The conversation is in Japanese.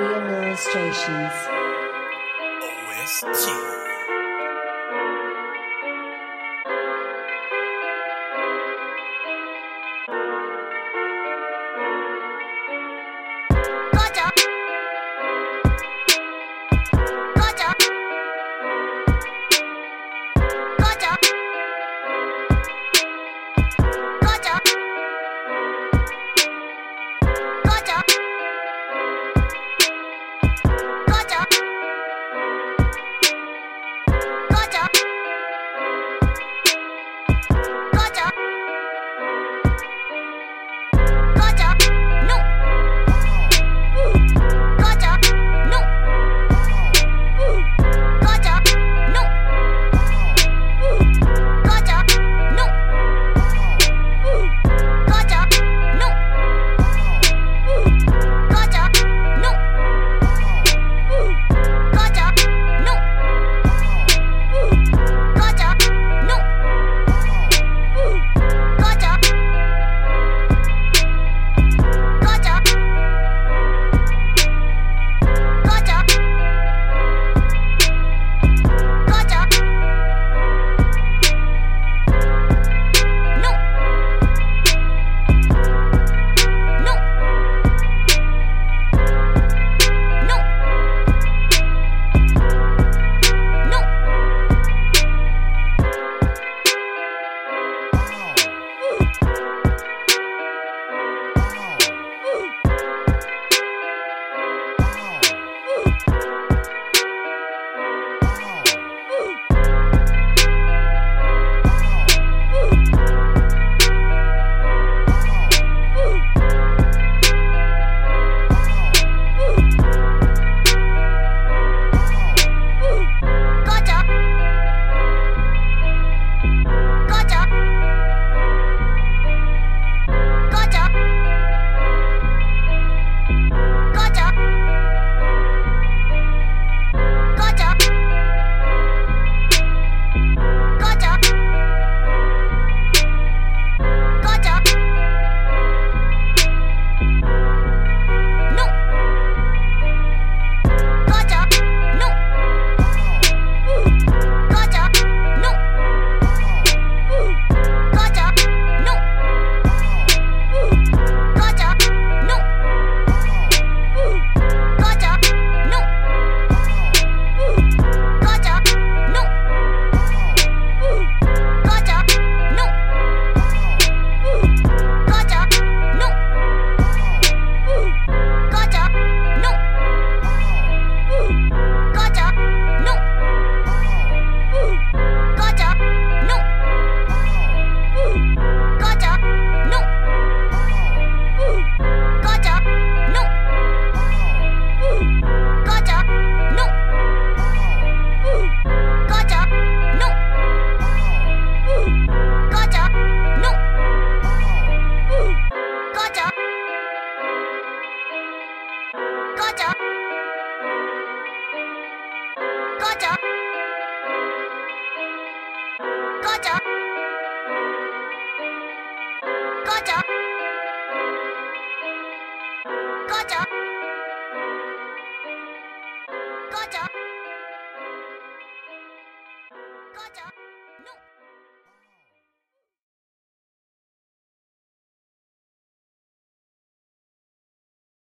Alien Illustrations. OST. 母ちゃん母ちゃん母ちゃん母ちゃん母ちゃん母ちゃん